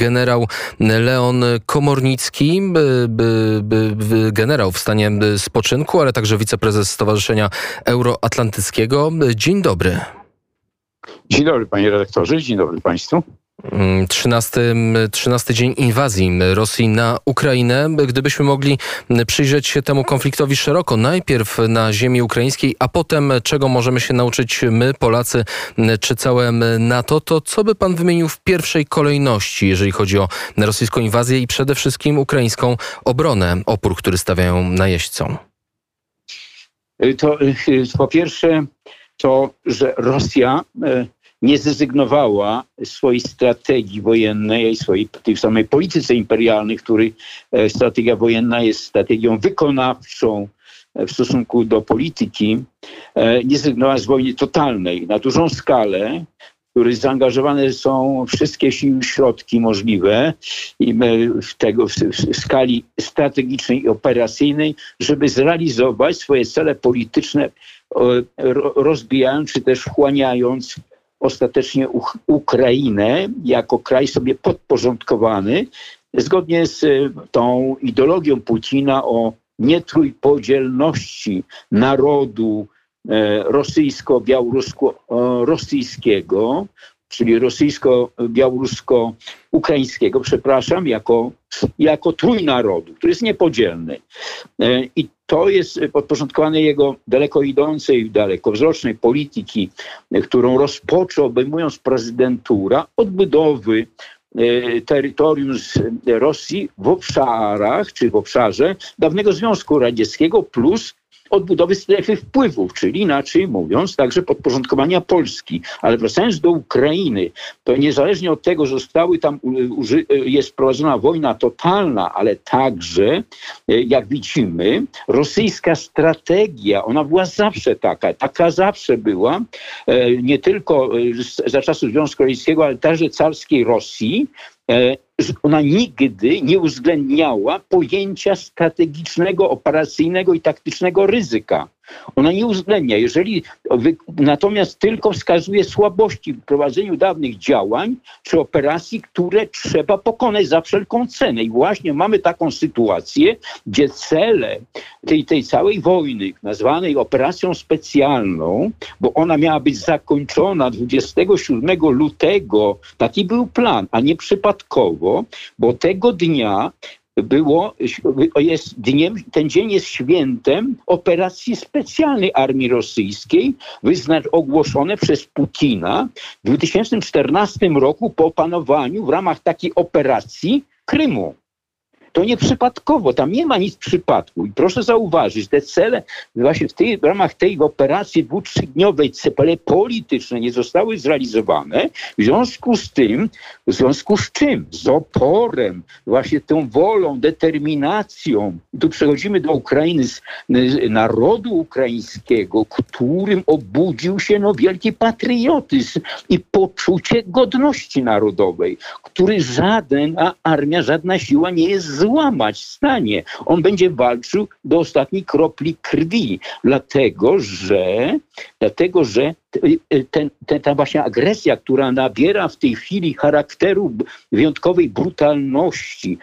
generał Leon Komornicki, generał w stanie spoczynku, ale także wiceprezes Stowarzyszenia Euroatlantyckiego. Dzień dobry. Dzień dobry panie redaktorze, dzień dobry państwu. 13, 13 dzień inwazji Rosji na Ukrainę. Gdybyśmy mogli przyjrzeć się temu konfliktowi szeroko, najpierw na ziemi ukraińskiej, a potem czego możemy się nauczyć my, Polacy, czy całe NATO, to co by pan wymienił w pierwszej kolejności, jeżeli chodzi o rosyjską inwazję i przede wszystkim ukraińską obronę, opór, który stawiają najeźdźcom? To y, po pierwsze to, że Rosja y, nie zrezygnowała swojej strategii wojennej i swojej tej samej polityce imperialnej, której e, strategia wojenna jest strategią wykonawczą e, w stosunku do polityki, e, nie zrezygnowała z wojny totalnej na dużą skalę, w której zaangażowane są wszystkie siły, środki możliwe i w, tego, w skali strategicznej i operacyjnej, żeby zrealizować swoje cele polityczne, rozbijając czy też wchłaniając ostatecznie Ukrainę jako kraj sobie podporządkowany, zgodnie z e, tą ideologią Putina o nietrójpodzielności narodu e, rosyjsko-białorusko-rosyjskiego, czyli rosyjsko-białorusko-ukraińskiego, przepraszam, jako, jako trójnarodu, który jest niepodzielny. E, I to jest podporządkowane jego daleko idącej, dalekowzrocznej polityki, którą rozpoczął, obejmując prezydentura, odbudowy e, terytorium z Rosji w obszarach, czy w obszarze dawnego Związku Radzieckiego plus odbudowy strefy wpływów, czyli inaczej mówiąc, także podporządkowania Polski. Ale wracając do Ukrainy, to niezależnie od tego, że zostały tam jest prowadzona wojna totalna, ale także, e, jak widzimy, rosyjska strategia, ona była zawsze taka, taka zawsze była, e, nie tylko e, za czasów Związku Radzieckiego, ale także carskiej Rosji, ona nigdy nie uwzględniała pojęcia strategicznego, operacyjnego i taktycznego ryzyka. Ona nie uwzględnia. Jeżeli natomiast tylko wskazuje słabości w prowadzeniu dawnych działań czy operacji, które trzeba pokonać za wszelką cenę. I właśnie mamy taką sytuację, gdzie cele tej, tej całej wojny, nazwanej operacją specjalną, bo ona miała być zakończona 27 lutego, taki był plan, a nie przypadkowo, bo tego dnia było, jest dniem, ten dzień jest świętem operacji specjalnej armii rosyjskiej, wyznacz, ogłoszone przez Putina w 2014 roku po opanowaniu w ramach takiej operacji Krymu. To nie przypadkowo, tam nie ma nic przypadku. I proszę zauważyć, te cele właśnie w, tej, w ramach tej operacji dwu, trzydniowej, cele polityczne nie zostały zrealizowane. W związku z tym, w związku z czym? Z oporem, właśnie tą wolą, determinacją. Tu przechodzimy do Ukrainy, z, narodu ukraińskiego, którym obudził się no, wielki patriotyzm i poczucie godności narodowej, który żadna armia, żadna siła nie jest złamać stanie. On będzie walczył do ostatniej kropli krwi, dlatego że, dlatego, że ten, ten, ta właśnie agresja, która nabiera w tej chwili charakteru wyjątkowej brutalności,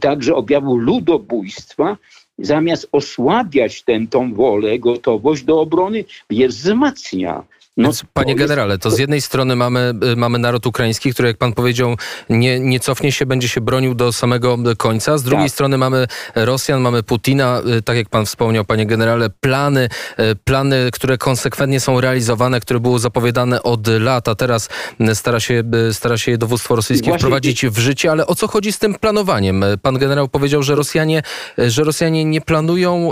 także objawu ludobójstwa, zamiast osłabiać tę tą wolę, gotowość do obrony, je wzmacnia. No, Więc, panie generale, to z jednej strony mamy, y, mamy naród ukraiński, który, jak pan powiedział, nie, nie cofnie się, będzie się bronił do samego końca. Z drugiej tak. strony mamy Rosjan, mamy Putina, y, tak jak pan wspomniał, panie generale, plany, y, plany, które konsekwentnie są realizowane, które były zapowiadane od lat, a teraz stara się, stara się je dowództwo rosyjskie Właśnie... wprowadzić w życie. Ale o co chodzi z tym planowaniem? Pan generał powiedział, że Rosjanie, że Rosjanie nie planują,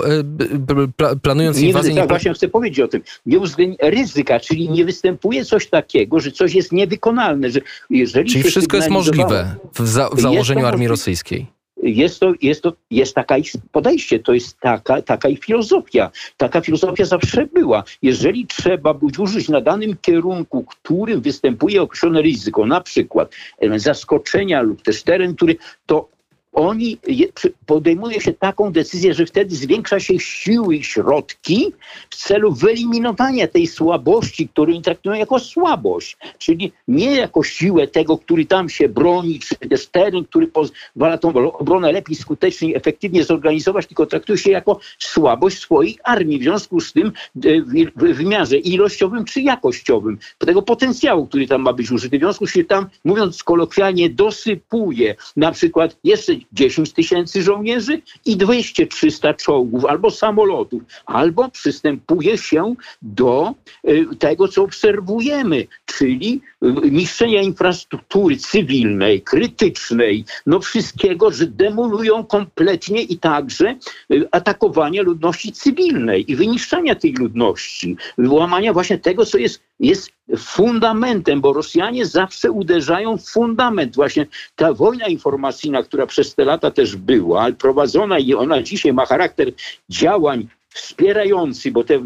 planując inwazję... Nie, tak, właśnie chcę powiedzieć o tym. Nie uwzględnia ryzyka, Czyli nie występuje coś takiego, że coś jest niewykonalne. Że jeżeli Czyli wszystko jest możliwe w, za, w założeniu armii rosyjskiej jest to, jest to jest taka podejście, to jest taka, taka i filozofia. Taka filozofia zawsze była. Jeżeli trzeba być użyć na danym kierunku, którym występuje określone ryzyko, na przykład zaskoczenia lub też teren, który to oni podejmuje się taką decyzję, że wtedy zwiększa się siły i środki w celu wyeliminowania tej słabości, którą traktują jako słabość, czyli nie jako siłę tego, który tam się broni, czy też teren, który pozwala tą obronę lepiej, skuteczniej, efektywnie zorganizować, tylko traktują się jako słabość swojej armii. W związku z tym e, w wymiarze ilościowym czy jakościowym, tego potencjału, który tam ma być użyty. W związku z tym tam, mówiąc kolokwialnie, dosypuje na przykład jeszcze 10 tysięcy żołnierzy i 200-300 czołgów albo samolotów, albo przystępuje się do y, tego, co obserwujemy, czyli y, niszczenia infrastruktury cywilnej, krytycznej, no wszystkiego, że demolują kompletnie i także y, atakowania ludności cywilnej i wyniszczania tej ludności, wyłamania właśnie tego, co jest, jest fundamentem, bo Rosjanie zawsze uderzają w fundament. Właśnie ta wojna informacyjna, która przez te lata też była, prowadzona i ona dzisiaj ma charakter działań wspierający, bo te,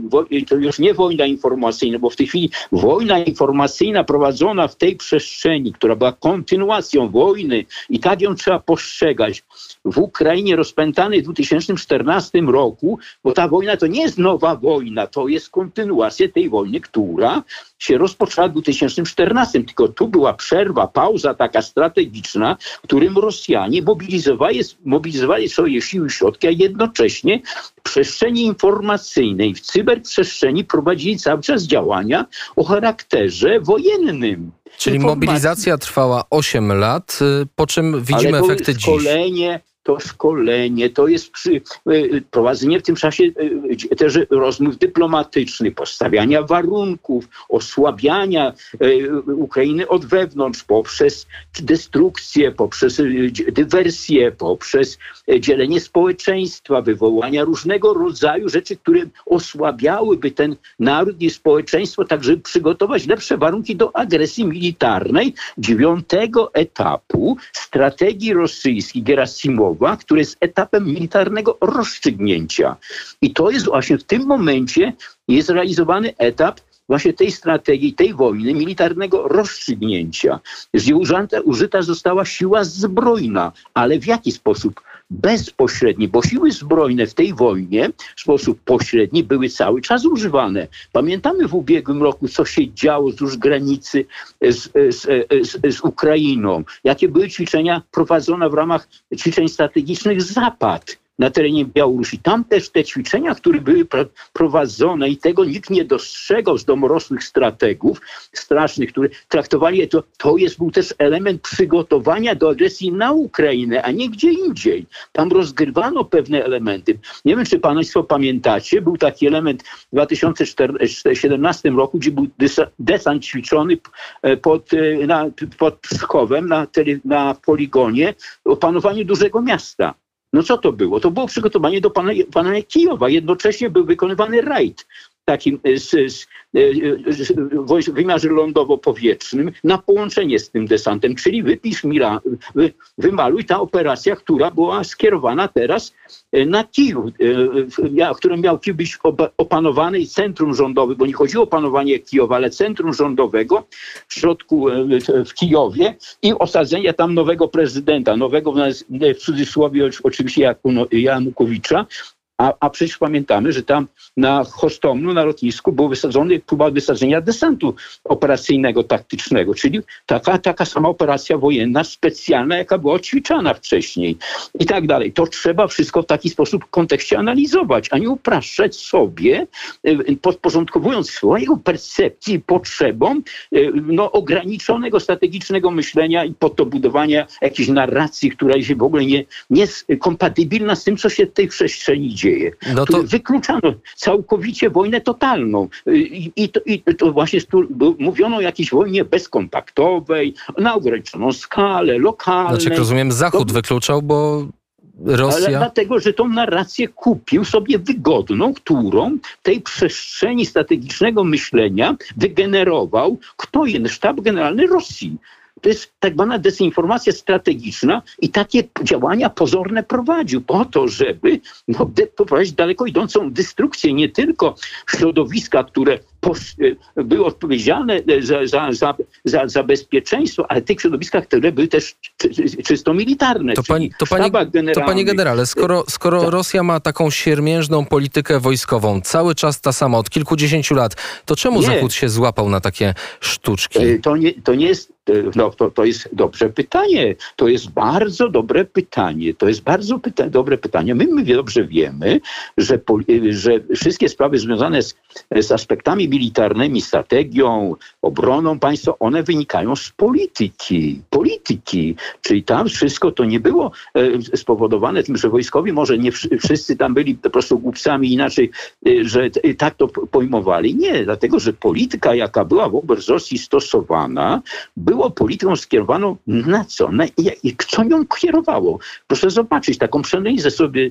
to już nie wojna informacyjna, bo w tej chwili wojna informacyjna prowadzona w tej przestrzeni, która była kontynuacją wojny i tak ją trzeba postrzegać, w Ukrainie rozpętanej w 2014 roku, bo ta wojna to nie jest nowa wojna, to jest kontynuacja tej wojny, która się rozpoczęła w 2014, tylko tu była przerwa, pauza taka strategiczna, którym Rosjanie mobilizowali, mobilizowali swoje siły i środki, a jednocześnie w przestrzeni informacyjnej, w cyberprzestrzeni prowadzili cały czas działania o charakterze wojennym. Czyli mobilizacja trwała 8 lat, y, po czym widzimy efekty dziś. Szkolenie, to szkolenie, to jest przy, e, prowadzenie w tym czasie e, też rozmów dyplomatycznych, postawiania warunków, osłabiania e, Ukrainy od wewnątrz poprzez destrukcję, poprzez dywersję, poprzez dzielenie społeczeństwa, wywołania różnego rodzaju rzeczy, które osłabiałyby ten naród i społeczeństwo, tak żeby przygotować lepsze warunki do agresji militarnej dziewiątego etapu strategii rosyjskiej. Gerasimowa który jest etapem militarnego rozstrzygnięcia. I to jest właśnie w tym momencie jest realizowany etap właśnie tej strategii, tej wojny militarnego rozstrzygnięcia, gdzie użyta, użyta została siła zbrojna, ale w jaki sposób? Bezpośredni, bo siły zbrojne w tej wojnie w sposób pośredni były cały czas używane. Pamiętamy w ubiegłym roku, co się działo wzdłuż granicy z, z, z, z Ukrainą, jakie były ćwiczenia prowadzone w ramach ćwiczeń strategicznych Zapad na terenie Białorusi. Tam też te ćwiczenia, które były prowadzone i tego nikt nie dostrzegał z domorosłych strategów strasznych, które traktowali to, to jest, był też element przygotowania do agresji na Ukrainę, a nie gdzie indziej. Tam rozgrywano pewne elementy. Nie wiem, czy Państwo pamiętacie, był taki element w 2017 roku, gdzie był desant ćwiczony e, pod, e, na, pod Pskowem na, na poligonie opanowanie dużego miasta. No co to było? To było przygotowanie do pana, pana Kijowa. Jednocześnie był wykonywany rajd takim z, e, w wymiarze lądowo-powietrznym na połączenie z tym desantem, czyli wypisz mi, wy, wymaluj ta operacja, która była skierowana teraz na Kijów, którym miał być opanowany i centrum rządowe, bo nie chodziło o panowanie Kijowa, ale centrum rządowego w środku, w Kijowie i osadzenie tam nowego prezydenta, nowego w cudzysłowie oczywiście Janukowicza, a, a przecież pamiętamy, że tam na Hostomlu, na lotnisku był wysadzony próba wysadzenia desantu operacyjnego, taktycznego, czyli taka, taka sama operacja wojenna, specjalna, jaka była ćwiczana wcześniej i tak dalej. To trzeba wszystko w taki sposób w kontekście analizować, a nie upraszczać sobie, e, podporządkowując swojego percepcji potrzebom e, no, ograniczonego strategicznego myślenia i pod to budowania jakiejś narracji, która jest w ogóle nie, nie jest kompatybilna z tym, co się w tej przestrzeni dzieje dzieje. No to... Wykluczano całkowicie wojnę totalną. I, i, to, i to, właśnie mówiono o jakiejś wojnie bezkontaktowej, na ograniczoną skalę, lokalnej. Znaczy, jak rozumiem, Zachód to... wykluczał, bo Rosja... Ale dlatego, że tą narrację kupił sobie wygodną, którą tej przestrzeni strategicznego myślenia wygenerował kto jeden? Sztab Generalny Rosji to jest tak zwana dezinformacja strategiczna i takie działania pozorne prowadził po to, żeby no, poprowadzić daleko idącą destrukcję nie tylko środowiska, które były odpowiedzialne za, za, za, za, za bezpieczeństwo, ale w tych środowiskach, które były też czysto militarne. To, pani, to, pani, to panie generale, skoro, skoro tak. Rosja ma taką siermiężną politykę wojskową, cały czas ta sama, od kilkudziesięciu lat, to czemu nie. Zachód się złapał na takie sztuczki? To nie, to nie jest no, to, to jest dobrze pytanie. To jest bardzo dobre pytanie. To jest bardzo pyta dobre pytanie. My, my dobrze wiemy, że, że wszystkie sprawy związane z, z aspektami militarnymi, strategią, obroną państwa, one wynikają z polityki. Polityki. Czyli tam wszystko to nie było e, spowodowane tym, że wojskowi może nie wszyscy tam byli po prostu głupcami inaczej, e, że tak to pojmowali. Nie, dlatego, że polityka, jaka była wobec Rosji stosowana, było polityką skierowaną na co? Na, i co nią kierowało? Proszę zobaczyć, taką przeanalizę sobie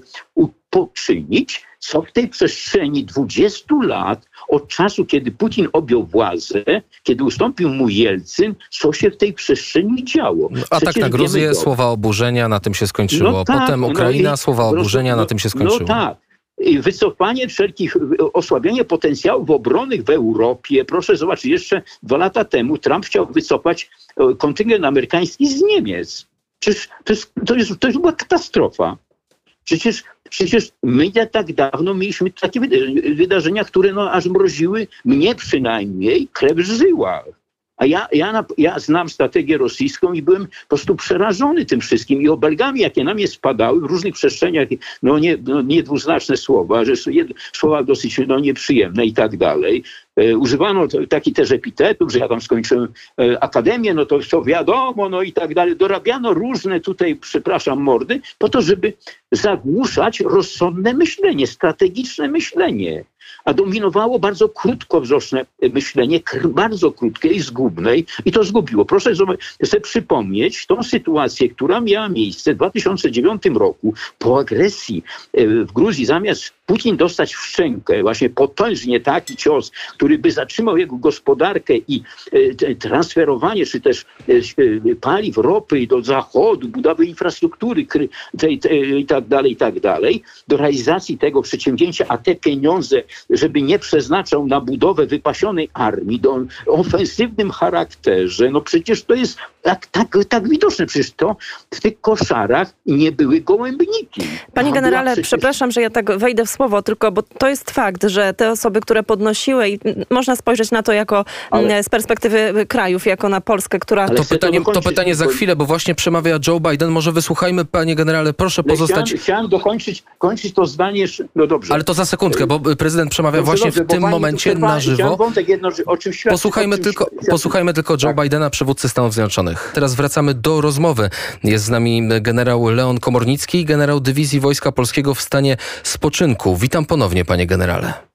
poczynić, co w tej przestrzeni 20 lat od czasu, kiedy Putin objął władzę, kiedy ustąpił mu Jelcyn, co się w tej przestrzeni działo. No, a tak na Gruzję, słowa oburzenia, na tym się skończyło. No tak, Potem no Ukraina, no słowa oburzenia, na tym się skończyło. No tak wycofanie wszelkich, osłabienie potencjałów obronnych w Europie. Proszę zobaczyć, jeszcze dwa lata temu Trump chciał wycofać e, kontyngent amerykański z Niemiec. Przecież to jest, to jest, to jest była katastrofa. Przecież, przecież my nie tak dawno mieliśmy takie wydarzenia, które no, aż mroziły mnie przynajmniej krew w żyłach. A ja, ja, ja znam strategię rosyjską i byłem po prostu przerażony tym wszystkim i obelgami, jakie na mnie spadały w różnych przestrzeniach, no, nie, no niedwuznaczne słowa, że słowa dosyć no, nieprzyjemne i tak dalej. E, używano takich też epitetów, że ja tam skończyłem e, akademię, no to, to wiadomo, no i tak dalej. Dorabiano różne tutaj, przepraszam, mordy, po to, żeby zagłuszać rozsądne myślenie, strategiczne myślenie a dominowało bardzo krótkowzroczne myślenie, bardzo krótkie i zgubne i to zgubiło. Proszę sobie przypomnieć tą sytuację, która miała miejsce w 2009 roku po agresji e, w Gruzji, zamiast Putin dostać w szczękę, właśnie potężnie taki cios, który by zatrzymał jego gospodarkę i e, transferowanie, czy też e, paliw, ropy do zachodu, budowy infrastruktury tej, tej, i tak tak do realizacji tego przedsięwzięcia, a te pieniądze żeby nie przeznaczał na budowę wypasionej armii do ofensywnym charakterze, no przecież to jest tak, tak, tak widoczne. Przecież to w tych koszarach nie były gołębniki. Panie generale, przecież... przepraszam, że ja tak wejdę w słowo, tylko bo to jest fakt, że te osoby, które podnosiły i można spojrzeć na to jako Ale... z perspektywy krajów, jako na Polskę, która... to pytanie, to pytanie za chwilę, bo właśnie przemawia Joe Biden. Może wysłuchajmy, panie generale, proszę pozostać... Chciałem, chciałem dokończyć kończyć to zdanie, no dobrze. Ale to za sekundkę, bo prezydent przemawia dobrze, właśnie w tym momencie na żywo. Jedno, posłuchajmy, tylko, posłuchajmy tylko Joe tak. Bidena, przywódcy Stanów Zjednoczonych. Teraz wracamy do rozmowy. Jest z nami generał Leon Komornicki, generał Dywizji Wojska Polskiego w stanie spoczynku. Witam ponownie, panie generale.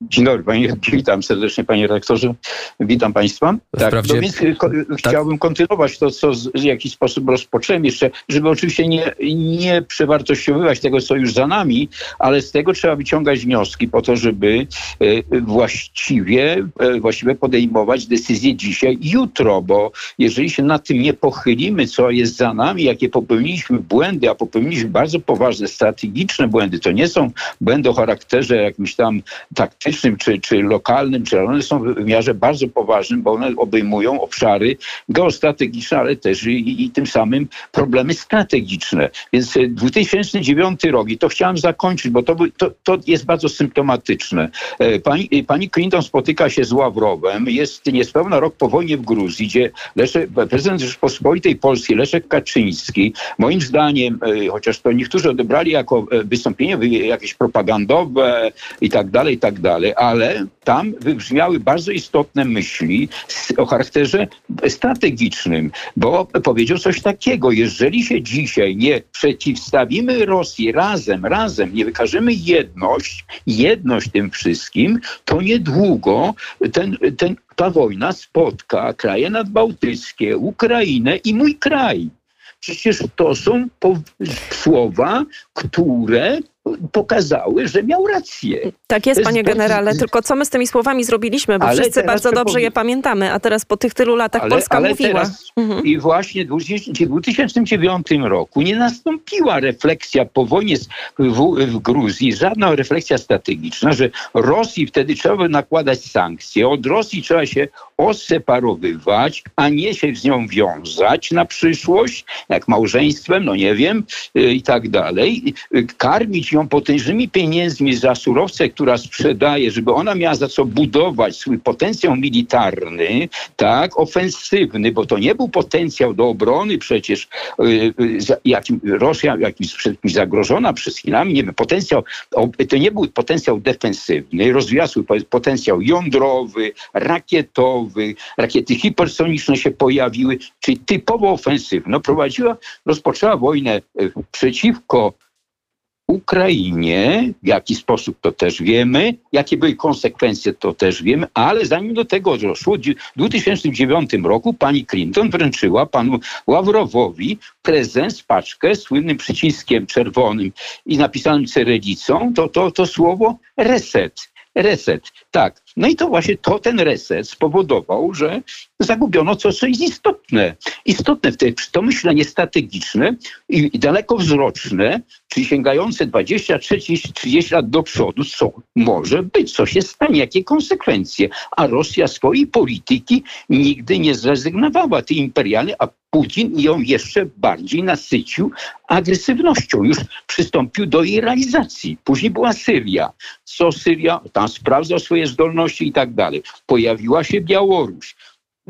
Dzień dobry, panie, witam serdecznie panie redaktorze, witam państwa. Tak, Wprawdzie... no więc ko tak. chciałbym kontynuować to, co z, w jakiś sposób rozpocząłem jeszcze, żeby oczywiście nie, nie przewartościowywać tego, co już za nami, ale z tego trzeba wyciągać wnioski po to, żeby e, właściwie, właściwie podejmować decyzje dzisiaj i jutro, bo jeżeli się nad tym nie pochylimy, co jest za nami, jakie popełniliśmy błędy, a popełniliśmy bardzo poważne, strategiczne błędy, to nie są błędy o charakterze jakimś tam taktycznym, politycznym czy, czy lokalnym, czy one są w wymiarze bardzo poważnym, bo one obejmują obszary geostrategiczne, ale też i, i tym samym problemy strategiczne. Więc 2009 e, rok, i to chciałem zakończyć, bo to, to, to jest bardzo symptomatyczne. E, pani, e, pani Clinton spotyka się z Ławrowem, jest niespełna rok po wojnie w Gruzji, gdzie Leszek, prezydent Rzeczpospolitej Polskiej, Leszek Kaczyński, moim zdaniem, chociaż to niektórzy odebrali jako wystąpienie jakieś propagandowe i tak dalej, i tak dalej, dalej, ale tam wybrzmiały bardzo istotne myśli o charakterze strategicznym, bo powiedział coś takiego, jeżeli się dzisiaj nie przeciwstawimy Rosji razem, razem, nie wykażemy jedność, jedność tym wszystkim, to niedługo ten, ten, ta wojna spotka kraje nadbałtyckie, Ukrainę i mój kraj. Przecież to są słowa, które pokazały, że miał rację. Tak jest, panie generale, tylko co my z tymi słowami zrobiliśmy, bo ale wszyscy bardzo dobrze je pamiętamy, a teraz po tych tylu latach ale, Polska ale mówiła. Teraz, mhm. I właśnie w 2009 roku nie nastąpiła refleksja po wojnie w, w Gruzji, żadna refleksja strategiczna, że Rosji wtedy trzeba by nakładać sankcje, od Rosji trzeba się odseparowywać, a nie się z nią wiązać na przyszłość, jak małżeństwem, no nie wiem, y, i tak dalej. Karmić ją potężnymi pieniędzmi za surowce, która sprzedaje, żeby ona miała za co budować swój potencjał militarny, tak, ofensywny, bo to nie był potencjał do obrony przecież, y, y, jakim Rosja jakimś przed zagrożona przez Chinami, nie wiem, potencjał, to nie był potencjał defensywny, rozwijał swój potencjał jądrowy, rakietowy, rakiety hipersoniczne się pojawiły, czyli typowo ofensywno prowadziła, rozpoczęła wojnę e, przeciwko Ukrainie, w jaki sposób to też wiemy, jakie były konsekwencje to też wiemy, ale zanim do tego doszło, w 2009 roku pani Clinton wręczyła panu Ławrowowi prezent, paczkę z słynnym przyciskiem czerwonym i napisanym cyrylicą, to, to, to słowo reset reset. Tak. No i to właśnie to ten reset spowodował, że zagubiono coś, co jest istotne. Istotne w tej, to myślenie strategiczne i dalekowzroczne, czyli sięgające 20, 30, 30 lat do przodu, co może być, co się stanie, jakie konsekwencje. A Rosja swojej polityki nigdy nie zrezygnowała, tej imperialnej, a Putin ją jeszcze bardziej nasycił agresywnością. Już przystąpił do jej realizacji. Później była Syria. Co Syria? Tam sprawdzał swoje zdolności i tak dalej. Pojawiła się Białoruś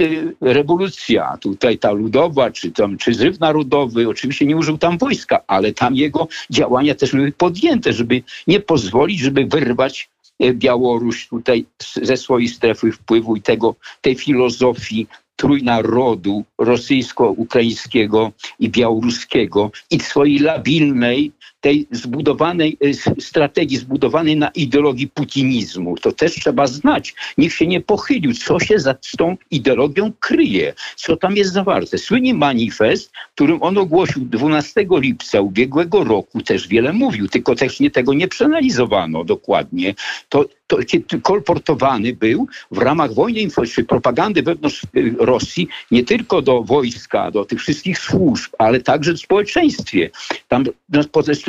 y, rewolucja, tutaj ta ludowa, czy, tam, czy zryw narodowy, oczywiście nie użył tam wojska, ale tam jego działania też były podjęte, żeby nie pozwolić, żeby wyrwać y, Białoruś tutaj ze swojej strefy wpływu i tego, tej filozofii trójnarodu rosyjsko-ukraińskiego i białoruskiego i swojej labilnej tej zbudowanej y, strategii, zbudowanej na ideologii putinizmu. To też trzeba znać. Nikt się nie pochylił, co się za tą ideologią kryje, co tam jest zawarte. Słynny manifest, którym on ogłosił 12 lipca ubiegłego roku, też wiele mówił, tylko też nie, tego nie przeanalizowano dokładnie. To, to kolportowany był w ramach wojny czy propagandy wewnątrz y, Rosji nie tylko do wojska, do tych wszystkich służb, ale także w społeczeństwie. Tam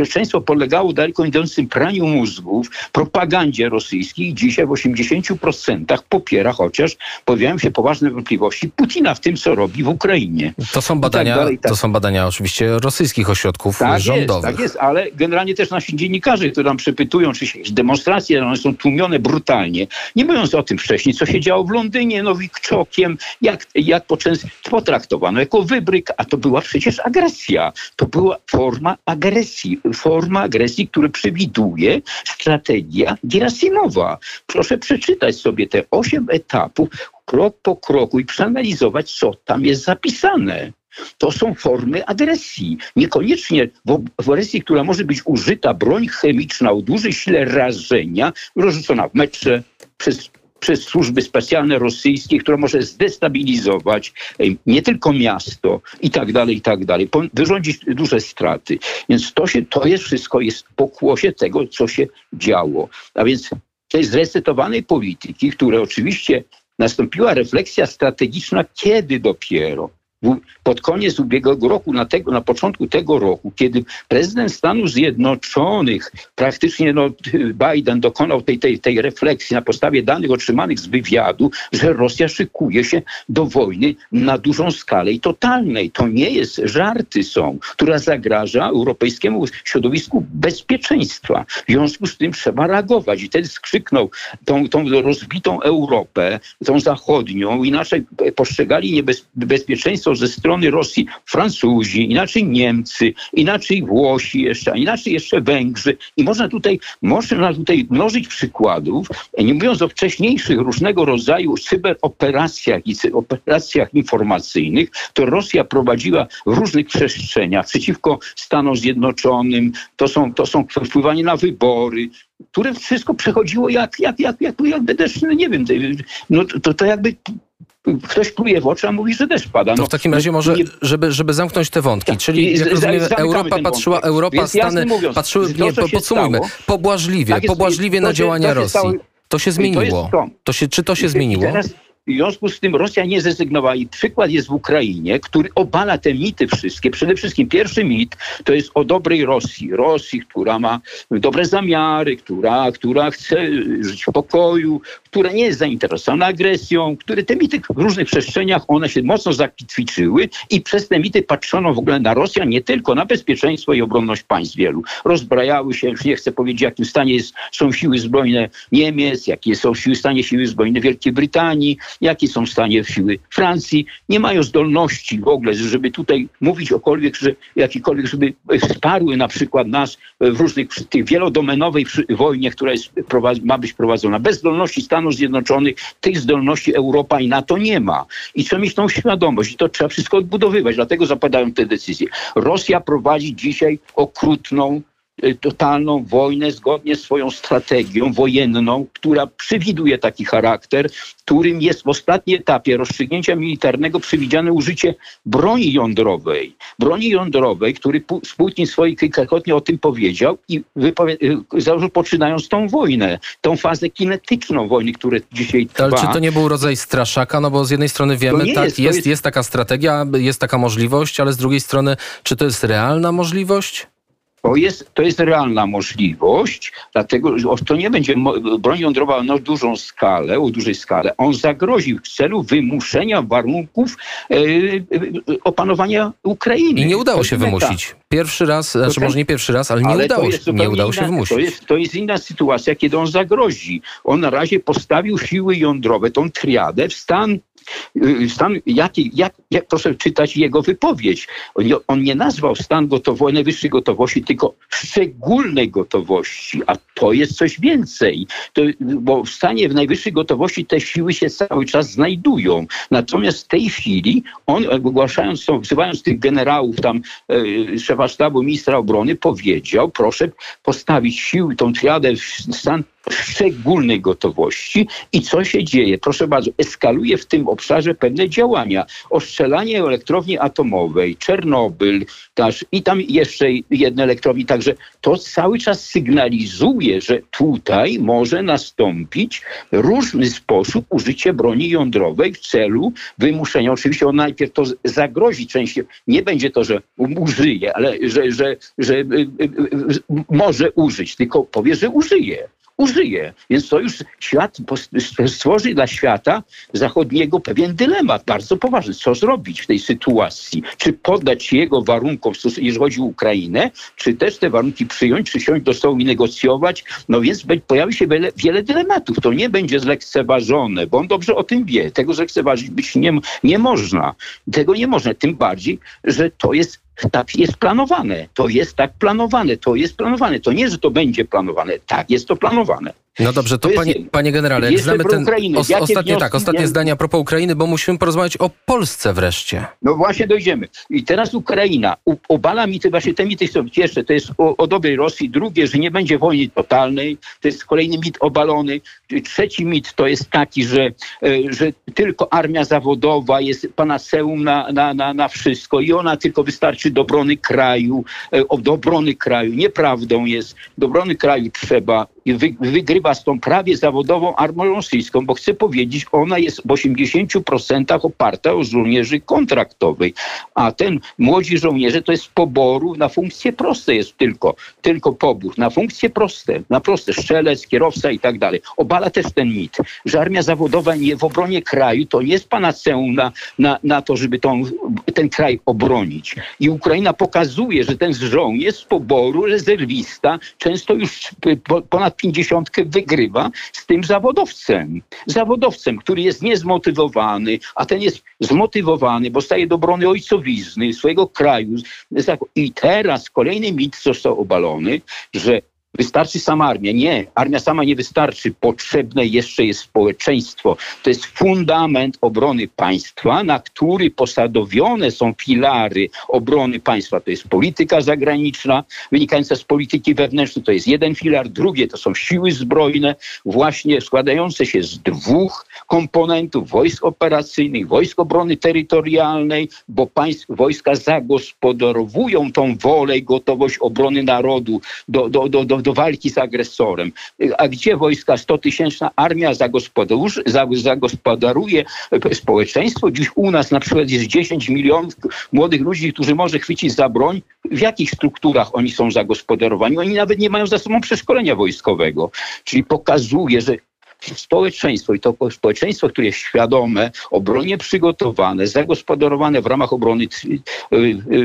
społeczeństwo polegało daleko idącym praniu mózgów, propagandzie rosyjskiej. Dzisiaj w 80% popiera, chociaż pojawiają się poważne wątpliwości Putina w tym, co robi w Ukrainie. To są tak badania, tak dalej, tak. to są badania oczywiście rosyjskich ośrodków tak rządowych. Jest, tak jest, ale generalnie też nasi dziennikarze, którzy nam przepytują, czy się demonstracje, one są tłumione brutalnie. Nie mówiąc o tym wcześniej, co się działo w Londynie, Nowikczokiem, jak, jak potraktowano jako wybryk, a to była przecież agresja. To była forma agresji, forma agresji, która przewiduje strategia Gerasimowa. Proszę przeczytać sobie te osiem etapów krok po kroku i przeanalizować, co tam jest zapisane. To są formy agresji. Niekoniecznie w, w agresji, która może być użyta broń chemiczna o dużej sile rażenia, rozrzucona w metrze przez przez służby specjalne rosyjskie, które może zdestabilizować nie tylko miasto i tak dalej, i tak dalej, wyrządzić duże straty. Więc to, się, to jest wszystko jest pokłosie tego, co się działo. A więc tej zresetowanej polityki, które oczywiście nastąpiła refleksja strategiczna, kiedy dopiero pod koniec ubiegłego roku, na, tego, na początku tego roku, kiedy prezydent Stanów Zjednoczonych, praktycznie no, Biden dokonał tej, tej, tej refleksji na podstawie danych otrzymanych z wywiadu, że Rosja szykuje się do wojny na dużą skalę i totalnej. To nie jest, żarty są, która zagraża europejskiemu środowisku bezpieczeństwa. W związku z tym trzeba reagować. I wtedy skrzyknął tą, tą rozbitą Europę, tą zachodnią, inaczej postrzegali niebezpieczeństwo ze strony Rosji Francuzi, inaczej Niemcy, inaczej Włosi jeszcze, a inaczej jeszcze Węgrzy. I można tutaj, można tutaj mnożyć przykładów, nie mówiąc o wcześniejszych różnego rodzaju cyberoperacjach i operacjach informacyjnych, to Rosja prowadziła w różnych przestrzeniach przeciwko Stanom Zjednoczonym. To są, to są wpływanie na wybory, które wszystko przechodziło jak, jak, jak, jak, jakby też, no nie wiem, no to, to jakby ktoś pluje w oczy, a mówi, że deszcz pada. To no, w takim razie może, nie... żeby, żeby zamknąć te wątki, tak, czyli jak rozumiem, Europa patrzyła, Europa, Stany mówiąc, patrzyły, nie, to, podsumujmy, stało, pobłażliwie, tak jest, pobłażliwie na działania Rosji. Stało, to się zmieniło. To to się, czy to się zmieniło? Teraz, w związku z tym Rosja nie zrezygnowała i przykład jest w Ukrainie, który obala te mity wszystkie. Przede wszystkim pierwszy mit to jest o dobrej Rosji. Rosji, która ma dobre zamiary, która, która chce żyć w pokoju, która nie jest zainteresowana agresją, które te mity w różnych przestrzeniach, one się mocno zakitwiczyły i przez te mity patrzono w ogóle na Rosjan, nie tylko na bezpieczeństwo i obronność państw wielu. Rozbrajały się, już nie chcę powiedzieć, w jakim stanie jest, są siły zbrojne Niemiec, jakie są siły, stanie siły zbrojne Wielkiej Brytanii, jakie są w stanie siły Francji. Nie mają zdolności w ogóle, żeby tutaj mówić okolwiek, że jakikolwiek, żeby wsparły na przykład nas w różnych, tych wielodomenowej wojnie, która jest, ma być prowadzona. Bez zdolności Stanów Zjednoczonych tych zdolności Europa i NATO nie ma. I trzeba mieć tą świadomość. I to trzeba wszystko odbudowywać. Dlatego zapadają te decyzje. Rosja prowadzi dzisiaj okrutną totalną wojnę zgodnie z swoją strategią wojenną, która przewiduje taki charakter, którym jest w ostatnim etapie rozstrzygnięcia militarnego przewidziane użycie broni jądrowej. Broni jądrowej, który Putin swoich kilkakrotnie o tym powiedział i y, poczynając tą wojnę, tą fazę kinetyczną wojny, która dzisiaj trwa. Ale czy to nie był rodzaj straszaka? No bo z jednej strony wiemy, tak, jest, jest, jest taka strategia, jest taka możliwość, ale z drugiej strony, czy to jest realna możliwość? To jest, to jest realna możliwość, dlatego że to nie będzie broń jądrowa na dużą skalę, o dużej skale. On zagrozi w celu wymuszenia warunków e, e, opanowania Ukrainy. I nie udało się wymusić. Pierwszy raz, znaczy tak. może nie pierwszy raz, ale nie ale udało, się, nie udało się wymusić. To jest, to jest inna sytuacja, kiedy on zagrozi. On na razie postawił siły jądrowe, tą triadę w stan stan, jak, jak, jak, proszę czytać jego wypowiedź. On on nie nazwał stan gotowości, najwyższej gotowości, tylko szczególnej gotowości, a to jest coś więcej. To, bo w stanie w najwyższej gotowości te siły się cały czas znajdują. Natomiast w tej chwili on, ogłaszając wzywając tych generałów, tam e, szefa sztabu, ministra obrony, powiedział, proszę postawić siły, tą triadę w stan szczególnej gotowości. I co się dzieje? Proszę bardzo, eskaluje w tym obszarze pewne działania. Ostrzelanie elektrowni atomowej, Czernobyl też, i tam jeszcze jedne elektrowni. Także to cały czas sygnalizuje, że tutaj może nastąpić różny sposób użycie broni jądrowej w celu wymuszenia. Oczywiście on najpierw to zagrozi częściej. Nie będzie to, że użyje, ale że, że, że y, y, y, może użyć, tylko powie, że użyje użyje. Więc to już świat stworzy dla świata zachodniego pewien dylemat bardzo poważny. Co zrobić w tej sytuacji? Czy poddać jego warunkom, jeżeli chodzi o Ukrainę, czy też te warunki przyjąć, czy siąść do stołu i negocjować? No więc pojawi się wiele, wiele dylematów. To nie będzie zlekceważone, bo on dobrze o tym wie. Tego zlekceważyć być nie, nie można. Tego nie można. Tym bardziej, że to jest tak jest planowane. To jest tak planowane. To jest planowane. To nie, że to będzie planowane. Tak jest to planowane. No dobrze, to, to panie, panie generale, jak znamy ten os, ostatnie, tak, ostatnie zdania propos Ukrainy, bo musimy porozmawiać o Polsce wreszcie. No właśnie dojdziemy. I teraz Ukraina u, obala mity, właśnie te mity są pierwsze, to jest o, o dobrej Rosji, drugie, że nie będzie wojny totalnej, to jest kolejny mit obalony. Trzeci mit to jest taki, że, e, że tylko armia zawodowa jest panaceum na, na, na, na wszystko i ona tylko wystarczy do obrony kraju, e, do obrony kraju. Nieprawdą jest, do obrony kraju trzeba wy, wygrywa z tą prawie zawodową armią rosyjską, bo chcę powiedzieć, ona jest w 80% oparta o żołnierzy kontraktowej, a ten młodzi żołnierze to jest poboru na funkcje proste jest tylko, tylko pobór, na funkcje proste, na proste, strzelec, kierowca i tak dalej. Obala też ten mit, że armia zawodowa nie w obronie kraju to nie jest panaceum na, na, na to, żeby tą, ten kraj obronić. I Ukraina pokazuje, że ten żołnierz z poboru, rezerwista, często już ponad pięćdziesiątkę wygrywa z tym zawodowcem. Zawodowcem, który jest niezmotywowany, a ten jest zmotywowany, bo staje do obrony ojcowizny, swojego kraju. I teraz kolejny mit został obalony, że Wystarczy sama armia. Nie, armia sama nie wystarczy. Potrzebne jeszcze jest społeczeństwo. To jest fundament obrony państwa, na który posadowione są filary obrony państwa. To jest polityka zagraniczna wynikająca z polityki wewnętrznej. To jest jeden filar. Drugie to są siły zbrojne, właśnie składające się z dwóch komponentów wojsk operacyjnych, wojsk obrony terytorialnej, bo państw, wojska zagospodarowują tą wolę i gotowość obrony narodu do, do, do, do, do walki z agresorem. A gdzie wojska 100-tysięczna armia zagospodaruje społeczeństwo? Dziś u nas na przykład jest 10 milionów młodych ludzi, którzy może chwycić za broń. W jakich strukturach oni są zagospodarowani? Oni nawet nie mają za sobą przeszkolenia wojskowego. Czyli pokazuje, że społeczeństwo i to społeczeństwo, które jest świadome, obronie przygotowane, zagospodarowane w ramach obrony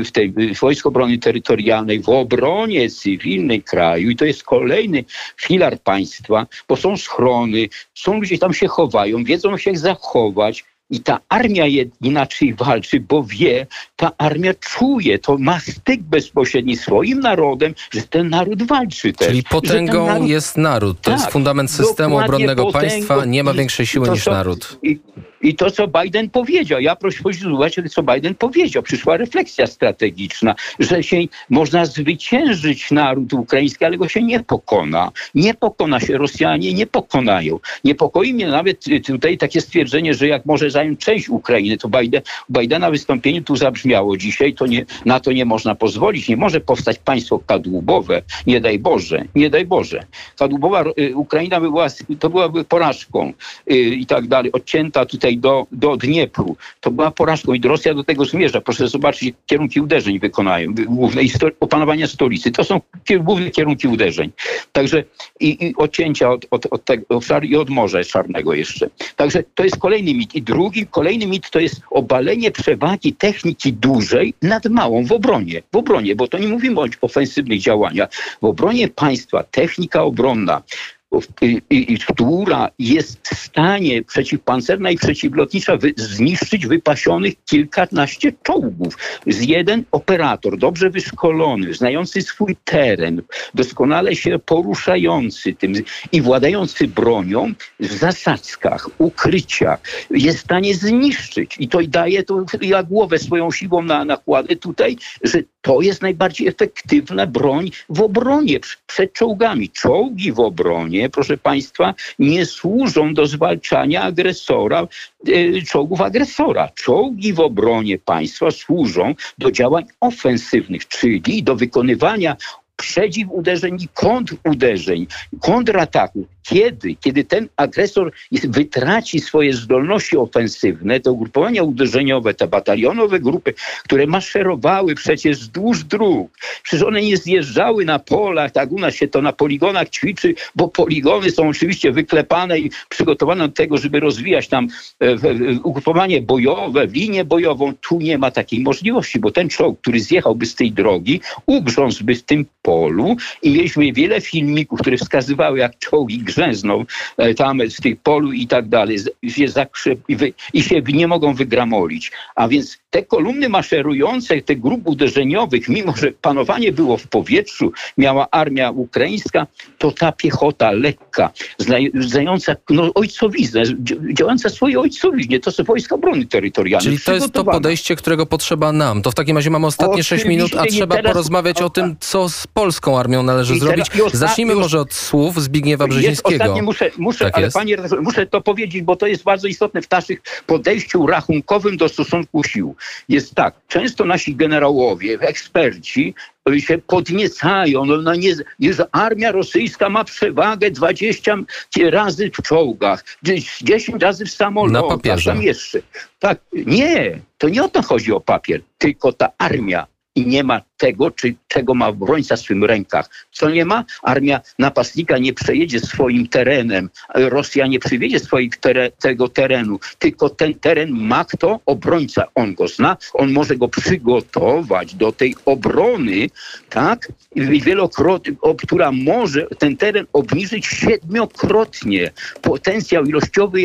w tej Wojsk Obrony Terytorialnej, w obronie cywilnej kraju. I to jest kolejny filar państwa, bo są schrony, są ludzie tam się chowają, wiedzą się jak zachować, i ta armia inaczej walczy, bo wie, ta armia czuje, to ma styk bezpośredni swoim narodem, że ten naród walczy też. Czyli potęgą naród... jest naród. To tak, jest fundament systemu obronnego państwa. Nie ma większej siły niż naród. I, i to, co Biden powiedział, ja proszę posłuchać, co Biden powiedział. Przyszła refleksja strategiczna, że się można zwyciężyć naród ukraiński, ale go się nie pokona. Nie pokona się, Rosjanie nie pokonają. Niepokoi mnie nawet tutaj takie stwierdzenie, że jak może zająć część Ukrainy, to Biden, Bidena wystąpieniu tu zabrzmiało dzisiaj, to nie, na to nie można pozwolić. Nie może powstać państwo kadłubowe, nie daj Boże, nie daj Boże. Kadłubowa y, Ukraina by była, to byłaby porażką y, i tak dalej, odcięta tutaj do, do Dniepru. To była porażką i Rosja do tego zmierza. Proszę zobaczyć, kierunki uderzeń wykonają, główne opanowania stolicy. To są główne kierunki uderzeń. Także i, i odcięcia od, od, od tego obszaru i od Morza Czarnego jeszcze. Także to jest kolejny mit. I drugi, kolejny mit to jest obalenie przewagi techniki dużej nad małą w obronie. W obronie, bo to nie mówimy o ofensywnych działaniach. W obronie państwa technika obronna która jest w stanie przeciwpancerna i przeciwlotnicza wy, zniszczyć wypasionych kilkanaście czołgów. Z jeden operator, dobrze wyszkolony, znający swój teren, doskonale się poruszający tym i władający bronią w zasadzkach, ukryciach, jest w stanie zniszczyć. I to daje to, ja głowę swoją siłą na, nakładę tutaj, że to jest najbardziej efektywna broń w obronie przed czołgami. Czołgi w obronie, proszę Państwa, nie służą do zwalczania agresora, e, czołgów agresora. Czołgi w obronie państwa służą do działań ofensywnych, czyli do wykonywania przeciwuderzeń i kontruderzeń, kontrataku. Kiedy? Kiedy ten agresor wytraci swoje zdolności ofensywne, to ugrupowania uderzeniowe, te batalionowe grupy, które maszerowały przecież wzdłuż dróg, przecież one nie zjeżdżały na polach, tak u nas się to na poligonach ćwiczy, bo poligony są oczywiście wyklepane i przygotowane do tego, żeby rozwijać tam e, ugrupowanie bojowe, linię bojową. Tu nie ma takiej możliwości, bo ten czołg, który zjechałby z tej drogi, ugrzązłby w tym polu i mieliśmy wiele filmików, które wskazywały, jak czołgi grzęzną e, tam w tych polu i tak dalej się zakrzep, i, i się nie mogą wygramolić. A więc te kolumny maszerujące, te grup uderzeniowych, mimo że panowanie było w powietrzu, miała armia ukraińska, to ta piechota lekka, znająca no, ojcowiznę, działająca swojej ojcowiźnie, to są wojska obrony terytorialnej. Czyli to jest to podejście, którego potrzeba nam. To w takim razie mamy ostatnie Oczywiście 6 minut, a trzeba porozmawiać o, o tym, co z polską armią należy zrobić. Zacznijmy może od słów Zbigniewa Brzezińskiego. Ostatnie muszę, muszę tak ale panie muszę to powiedzieć, bo to jest bardzo istotne w naszych podejściu rachunkowym do stosunku sił. Jest tak, często nasi generałowie, eksperci się podniecają, no, no nie, że armia rosyjska ma przewagę 20 razy w czołgach, 10 razy w samolotach, tam jeszcze. Tak, nie, to nie o to chodzi o papier, tylko ta armia i nie ma tego, czy, czego ma obrońca w swym rękach. Co nie ma? Armia napastnika nie przejedzie swoim terenem, Rosja nie przywiedzie swojego tere, tego terenu, tylko ten teren ma kto? Obrońca. On go zna, on może go przygotować do tej obrony, tak? Wielokrotnie, która może ten teren obniżyć siedmiokrotnie potencjał ilościowy,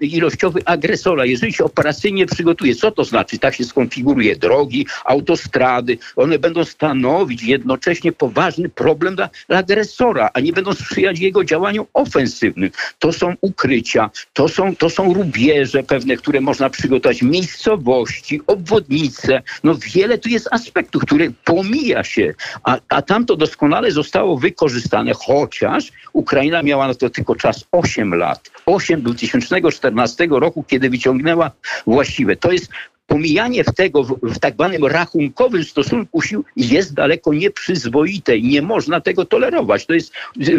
ilościowy agresora, jeżeli się operacyjnie przygotuje. Co to znaczy? Tak się skonfiguruje drogi, autostrady, one one będą stanowić jednocześnie poważny problem dla, dla agresora, a nie będą sprzyjać jego działaniom ofensywnym. To są ukrycia, to są, to są rubieże pewne, które można przygotować, miejscowości, obwodnice. No wiele tu jest aspektów, które pomija się, a, a tam to doskonale zostało wykorzystane, chociaż Ukraina miała na to tylko czas 8 lat. 8 do 2014 roku, kiedy wyciągnęła właściwe. To jest pomijanie w tego w, w tak zwanym rachunkowym stosunku sił jest daleko nieprzyzwoite i nie można tego tolerować. To jest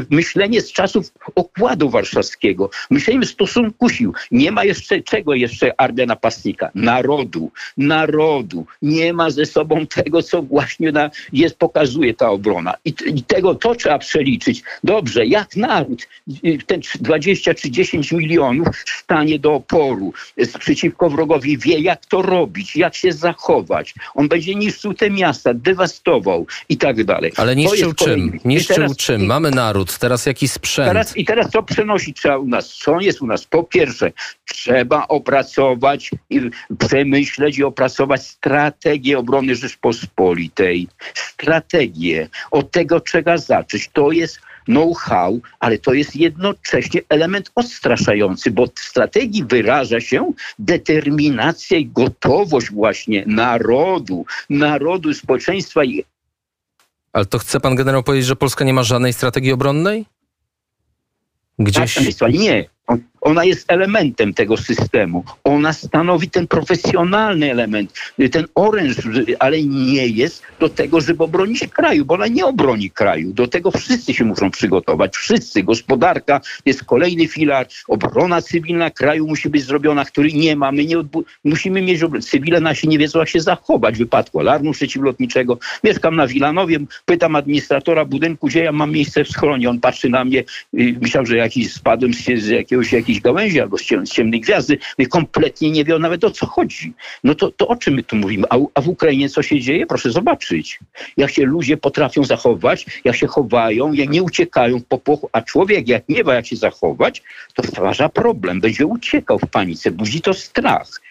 myślenie z czasów okładu warszawskiego. Myślenie w stosunku sił. Nie ma jeszcze czego jeszcze armia napastnika? Narodu. Narodu. Nie ma ze sobą tego, co właśnie na, jest, pokazuje ta obrona. I, I, tego to trzeba przeliczyć. Dobrze, jak naród, ten 20 czy 10 milionów stanie do oporu przeciwko wrogowi, wie jak to robić robić, jak się zachować. On będzie niszczył te miasta, dewastował i tak dalej. Ale niszczył czym? Niszczył teraz, czym? Mamy naród, teraz jakiś sprzęt. Teraz, I teraz co przenosić trzeba u nas? Co jest u nas? Po pierwsze, trzeba opracować i przemyśleć i opracować strategię obrony Rzeczpospolitej. Strategię. Od tego trzeba zacząć. To jest know-how, ale to jest jednocześnie element odstraszający, bo w strategii wyraża się determinacja i gotowość właśnie narodu, narodu, społeczeństwa. I... Ale to chce pan generał powiedzieć, że Polska nie ma żadnej strategii obronnej? Gdzieś... Nie, ona jest elementem tego systemu. Ona stanowi ten profesjonalny element, ten oręż, ale nie jest do tego, żeby obronić kraju, bo ona nie obroni kraju. Do tego wszyscy się muszą przygotować. Wszyscy. Gospodarka jest kolejny filar. Obrona cywilna kraju musi być zrobiona, który nie ma. My nie musimy mieć cywile nasi nie wiedzą, jak się zachować w wypadku alarmu przeciwlotniczego. Mieszkam na Wilanowie, pytam administratora budynku, gdzie ja mam miejsce w schronie. On patrzy na mnie, myślał, że jakiś spadłem z, z jakiegoś, jakiejś gałęzi albo z ciemnej gwiazdy. No kompletnie nie wie nawet o co chodzi. No to, to o czym my tu mówimy? A, a w Ukrainie co się dzieje? Proszę zobaczyć. Jak się ludzie potrafią zachować, jak się chowają, jak nie uciekają w popłochu, a człowiek jak nie wie jak się zachować, to stwarza problem. Będzie uciekał w panice, budzi to strach.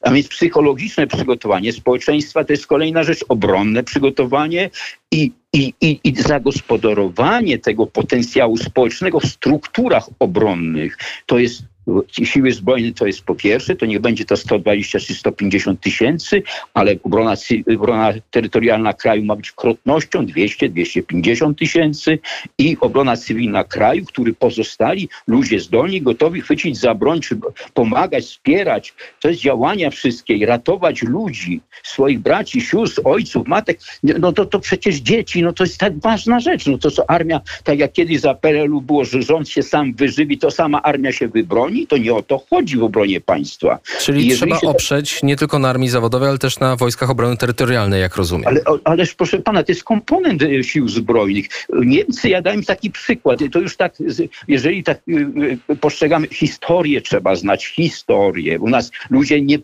A więc psychologiczne przygotowanie społeczeństwa to jest kolejna rzecz, obronne przygotowanie i, i, i, i zagospodarowanie tego potencjału społecznego w strukturach obronnych. To jest Siły zbrojne to jest po pierwsze, to niech będzie to 120 czy 150 tysięcy, ale obrona, obrona terytorialna kraju ma być krotnością 200-250 tysięcy i obrona cywilna kraju, który pozostali ludzie zdolni, gotowi chwycić za broń, czy pomagać, wspierać. To jest działania wszystkie, ratować ludzi, swoich braci, sióstr, ojców, matek. No to, to przecież dzieci, no to jest tak ważna rzecz. No to co armia, tak jak kiedyś za PRL-u było, że rząd się sam wyżywi, to sama armia się wybroni broni, to nie o to chodzi w obronie państwa. Czyli trzeba się... oprzeć nie tylko na armii zawodowej, ale też na wojskach obrony terytorialnej, jak rozumiem. Ale, ależ proszę pana, to jest komponent e, sił zbrojnych. Niemcy, ja dałem taki przykład, to już tak, jeżeli tak e, e, postrzegamy, historię trzeba znać, historię. U nas ludzie nie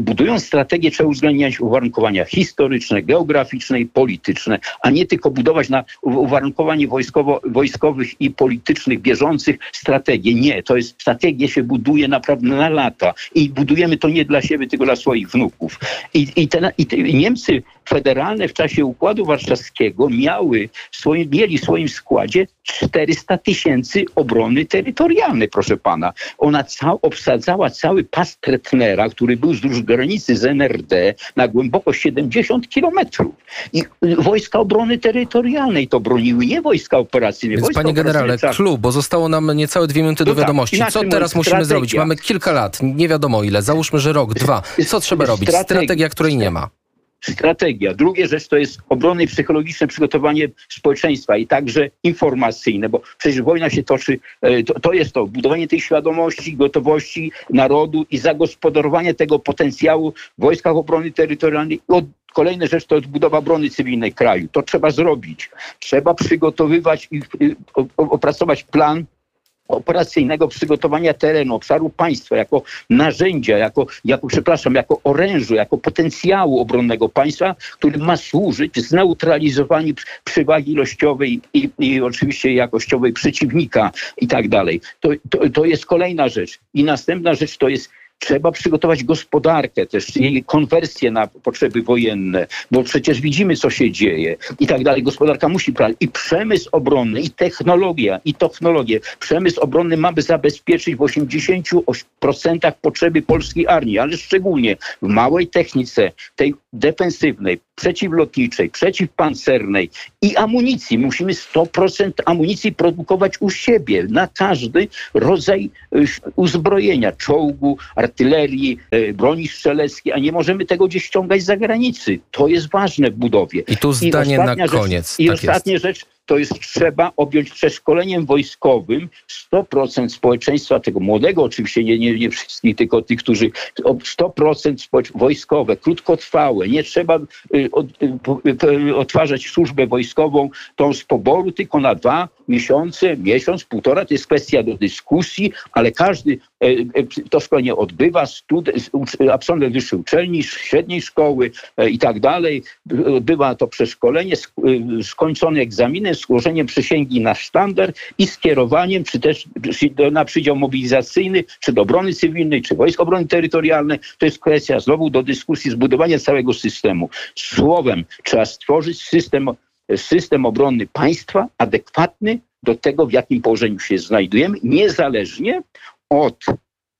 budują strategię, trzeba uwzględniać uwarunkowania historyczne, geograficzne i polityczne, a nie tylko budować na uwarunkowanie wojskowo, wojskowych i politycznych, bieżących strategię. Nie, to jest strategia strategię się buduje naprawdę na lata i budujemy to nie dla siebie, tylko dla swoich wnuków. I, i, te, i te Niemcy federalne w czasie Układu Warszawskiego miały swoim, mieli w swoim składzie 400 tysięcy obrony terytorialnej, proszę pana. Ona cał, obsadzała cały pas Tretnera, który był wzdłuż granicy z NRD na głębokość 70 kilometrów. I wojska obrony terytorialnej to broniły, nie wojska operacyjne. Więc wojska panie generale, klub, bo zostało nam niecałe dwie minuty do no tak, wiadomości. Co teraz musimy zrobić? Mamy kilka lat, nie wiadomo ile, załóżmy, że rok, dwa. Co trzeba robić? Strategia, której nie ma strategia. Drugie rzecz to jest obrony psychologiczne przygotowanie społeczeństwa i także informacyjne, bo przecież wojna się toczy, e, to, to, jest to, budowanie tej świadomości, gotowości narodu i zagospodarowanie tego potencjału w wojskach obrony terytorialnej. Kolejna rzecz to jest budowa obrony cywilnej kraju. To trzeba zrobić. Trzeba przygotowywać i opracować plan operacyjnego przygotowania terenu, obszaru państwa jako narzędzia, jako, jako, przepraszam, jako orężu, jako potencjału obronnego państwa, który ma służyć zneutralizowaniu przewagi ilościowej i, i oczywiście jakościowej przeciwnika i tak dalej. To, to, to jest kolejna rzecz. I następna rzecz to jest Trzeba przygotować gospodarkę też, jej konwersję na potrzeby wojenne, bo przecież widzimy, co się dzieje i tak dalej. Gospodarka musi prawić. I przemysł obronny, i technologia, i technologie. Przemysł obronny mamy zabezpieczyć w 80% potrzeby polskiej armii, ale szczególnie w małej technice, tej defensywnej, przeciwlotniczej, przeciwpancernej i amunicji. Musimy 100% amunicji produkować u siebie na każdy rodzaj y, uzbrojenia, czołgu, artylerii, y, broni strzeleckiej, a nie możemy tego gdzieś ściągać z zagranicy. To jest ważne w budowie. I tu zdanie na ostatnia koniec. Rzecz, I Tak ostatnia rzecz, to jest trzeba objąć przeszkoleniem wojskowym 100% społeczeństwa, tego młodego oczywiście, nie, nie, nie wszystkich, tylko tych, którzy o 100% społecz- wojskowe, krótkotrwałe. Nie trzeba y, od, y, y, otwarzać służbę wojskową tą z poboru tylko na dwa miesiące, miesiąc, półtora. To jest kwestia do dyskusji, ale każdy e, e, to szkolenie odbywa, stud, absolwent wyższej uczelni, średniej szkoły e, i tak dalej. Odbywa to przeszkolenie, sk- skończone egzaminem, złożeniem przysięgi na sztandar i skierowaniem, czy też na przydział mobilizacyjny, czy do obrony cywilnej, czy Wojsk Obrony Terytorialnej. To jest kwestia znowu do dyskusji, zbudowania całego systemu. Słowem, trzeba stworzyć system, system obronny państwa adekwatny do tego, w jakim położeniu się znajdujemy, niezależnie od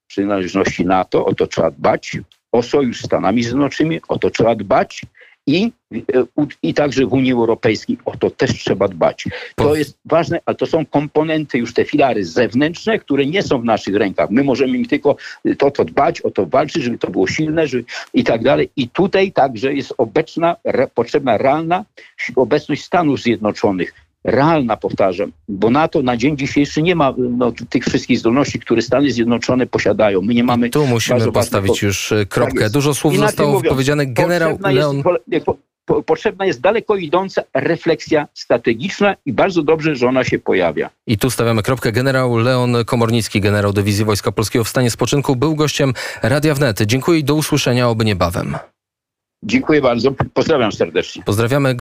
przynależności NATO, o to trzeba dbać, o sojusz z Stanami Zjednoczonymi, o to trzeba dbać i, e, i także w Unii Europejskiej o to też trzeba dbać. To jest ważne, ale to są komponenty już te filary zewnętrzne, które nie są w naszych rękach. My możemy im tylko to, to dbać, o to walczyć, żeby to było silne żeby, i tak dalej. I tutaj także jest obecna, re, potrzebna realna obecność Stanów Zjednoczonych. Realna, powtarzam, bo NATO na dzień dzisiejszy nie ma no, tych wszystkich zdolności, które Stany Zjednoczone posiadają. My nie mamy Tu musimy postawić już e, kropkę. jest. Dużo słów Inaczej zostało mówiąc, wypowiedzianych. Generał Leon... Jest, po, po, potrzebna jest daleko idąca refleksja strategiczna i bardzo dobrze, że ona się pojawia. I tu stawiamy kropkę. Generał Leon Komornicki, generał Dywizji Wojska Polskiego w stanie spoczynku, był gościem Radia Wnet. Dziękuję i do usłyszenia, oby niebawem. Dziękuję bardzo. Pozdrawiam serdecznie. Pozdrawiamy.